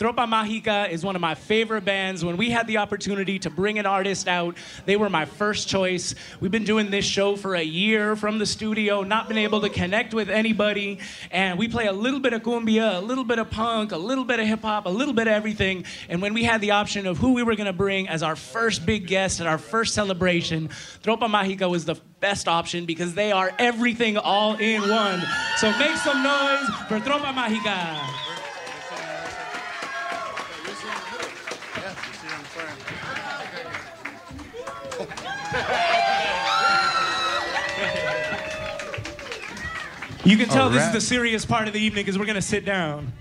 Tropa Mágica is one of my favorite bands. When we had the opportunity to bring an artist out, they were my first choice. We've been doing this show for a year from the studio, not been able to connect with anybody, and we play a little bit of cumbia, a little bit of punk, a little bit of hip hop, a little bit of everything. And when we had the option of who we were gonna bring as our first big guest at our first celebration, Tropa Mágica was the best option because they are everything all in one. So make some noise for Tropa Mágica. You can tell this is the serious part of the evening because we're gonna sit down.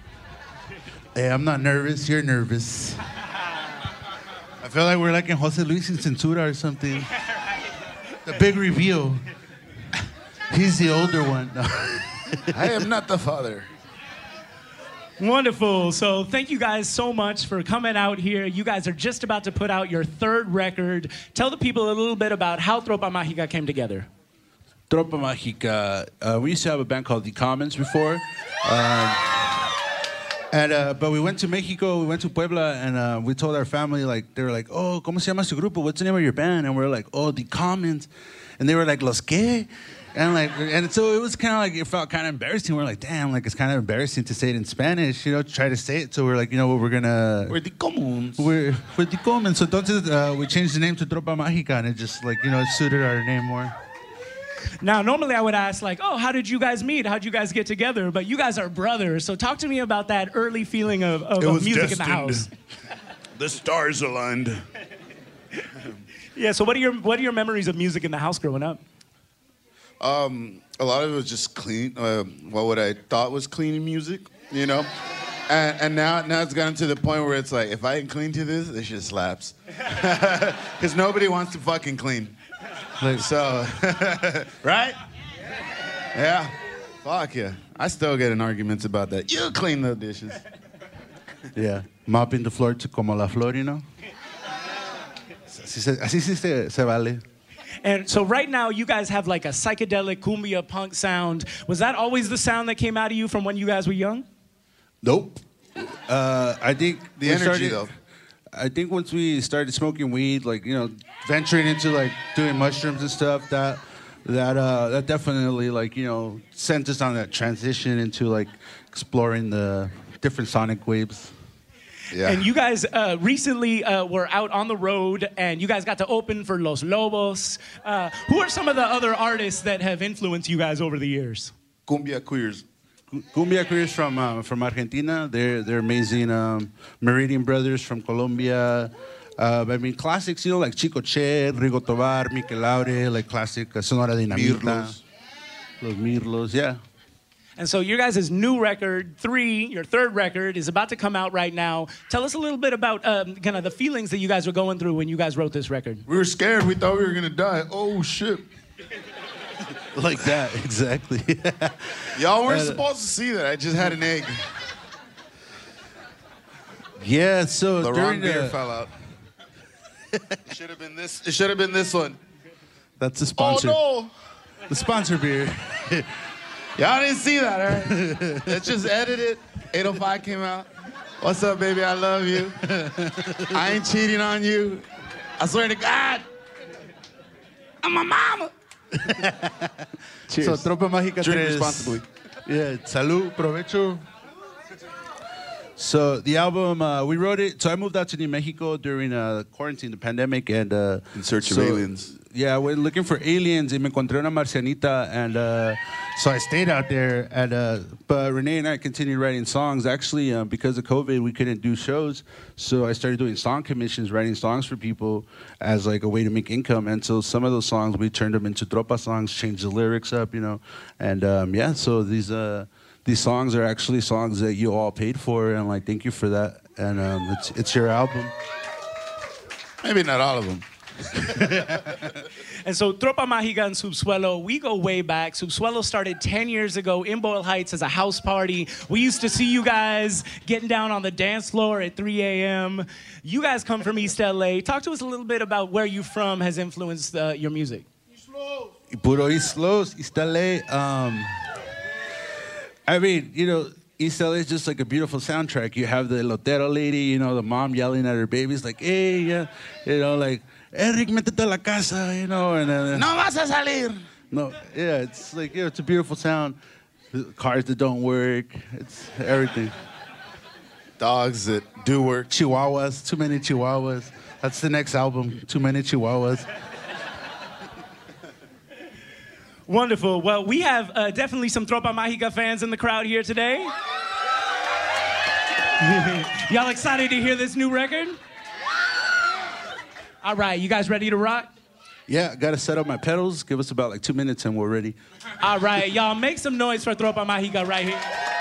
Hey, I'm not nervous. You're nervous. I feel like we're like in Jose Luis Sin Censura or something. The big reveal. He's the older one. I am not the father. Wonderful. So thank you guys so much for coming out here. You guys are just about to put out your third record. Tell the people a little bit about how Tropa Mágica came together. Tropa Mágica. Uh, we used to have a band called The Commons before. Um, and, uh, but we went to Mexico, we went to Puebla, and uh, we told our family, like, they were like, oh, ¿cómo se llama su grupo? What's the name of your band? And we are like, oh, The Commons. And they were like, ¿Los qué? And like, and so it was kind of like it felt kind of embarrassing. We're like, damn, like it's kind of embarrassing to say it in Spanish, you know, try to say it. So we're like, you know what, we're gonna We're the commons. we're we're the Commons. So entonces uh, we changed the name to Tropa Mágica, and it just like you know it suited our name more. Now, normally I would ask, like, oh, how did you guys meet? How'd you guys get together? But you guys are brothers. So talk to me about that early feeling of, of, It of was music in the destined. house. The stars aligned. Yeah, so what are your what are your memories of music in the house growing up? Um, a lot of it was just clean. Uh, well, what I thought was cleaning music, you know. And, and now, now it's gotten to the point where it's like, if I can clean to this, this shit slaps. Because nobody wants to fucking clean. Like, So, right? Yeah. Fuck yeah. I still get in arguments about that. You clean the dishes. yeah, mopping the floor to como la flor, you know. Así se, así sí se, se vale. And so right now you guys have like a psychedelic cumbia punk sound. Was that always the sound that came out of you from when you guys were young? Nope. Uh, I think The we energy, started- though. I think once we started smoking weed, like you know, venturing into like doing mushrooms and stuff, that that uh, that definitely like you know sent us on that transition into like exploring the different sonic waves. Yeah. And you guys uh, recently uh, were out on the road and you guys got to open for Los Lobos. Uh, who are some of the other artists that have influenced you guys over the years? Cumbia queers. Cumbia Queers from uh, from Argentina. They're they're amazing. Um, Meridian Brothers from Colombia. Uh, I mean classics, you know, like Chico Che, Rigo Tobar, Mike Laure, like classic uh, Sonora Dinamita, Mirlos. Los Mirlos, yeah. And so your guys' new record, three, your third record, is about to come out right now. Tell us a little bit about um, kind of the feelings that you guys were going through when you guys wrote this record. We were scared. We thought we were gonna die. Oh shit. Like that, exactly. Y'all weren't Uh, supposed to see that. I just had an egg. yeah, so The during wrong beer the, fell out. it should have been this. It should have been this one. that's the sponsor. Oh no. The sponsor beer. Y'all didn't see that, all right? Let's just edit it. 805 came out. What's up, baby? I love you. I ain't cheating on you. I swear to God. I'm a mama. Cheers. So Tropa Mágica Drink 3. responsibly. Yeah, salud, provecho. So the album, uh, we wrote it. So I moved out to New Mexico during uh, quarantine, the pandemic, and uh, In search of aliens. Yeah, we're looking for aliens, and me encontré una marcianita, and uh, so I stayed out there. And uh, but Renee and I continued writing songs. Actually, uh, because of COVID, we couldn't do shows, so I started doing song commissions, writing songs for people as like a way to make income. And so some of those songs we turned them into tropa songs, changed the lyrics up, you know, and um, yeah. So these uh, these songs are actually songs that you all paid for, and like thank you for that. And um, it's it's your album. Maybe not all of them. And so Tropa Mágica and Subsuelo, we go way back. Subsuelo started 10 years ago in Boyle Heights as a house party. We used to see you guys getting down on the dance floor at 3 a.m. You guys come from East LA. Talk to us a little bit about where you from has influenced uh, your music. Puro East Los, East LA. Um, I mean, you know, East LA is just like a beautiful soundtrack. You have the Lotero lady, you know, the mom yelling at her babies, like, hey, yeah, you know, like, Eric, métete a la casa, you know, and then. Uh, no vas a salir. No, yeah, it's like, yeah, it's a beautiful sound. Cars that don't work, it's everything. Dogs that do work. Chihuahuas, too many Chihuahuas. That's the next album, Too Many Chihuahuas. Wonderful. Well, we have uh, definitely some Tropa Mágica fans in the crowd here today. Y'all excited to hear this new record? All right, you guys ready to rock? Yeah, got to set up my pedals. Give us about like two minutes and we're ready. All right, y'all make some noise for Tropa Mágica right here.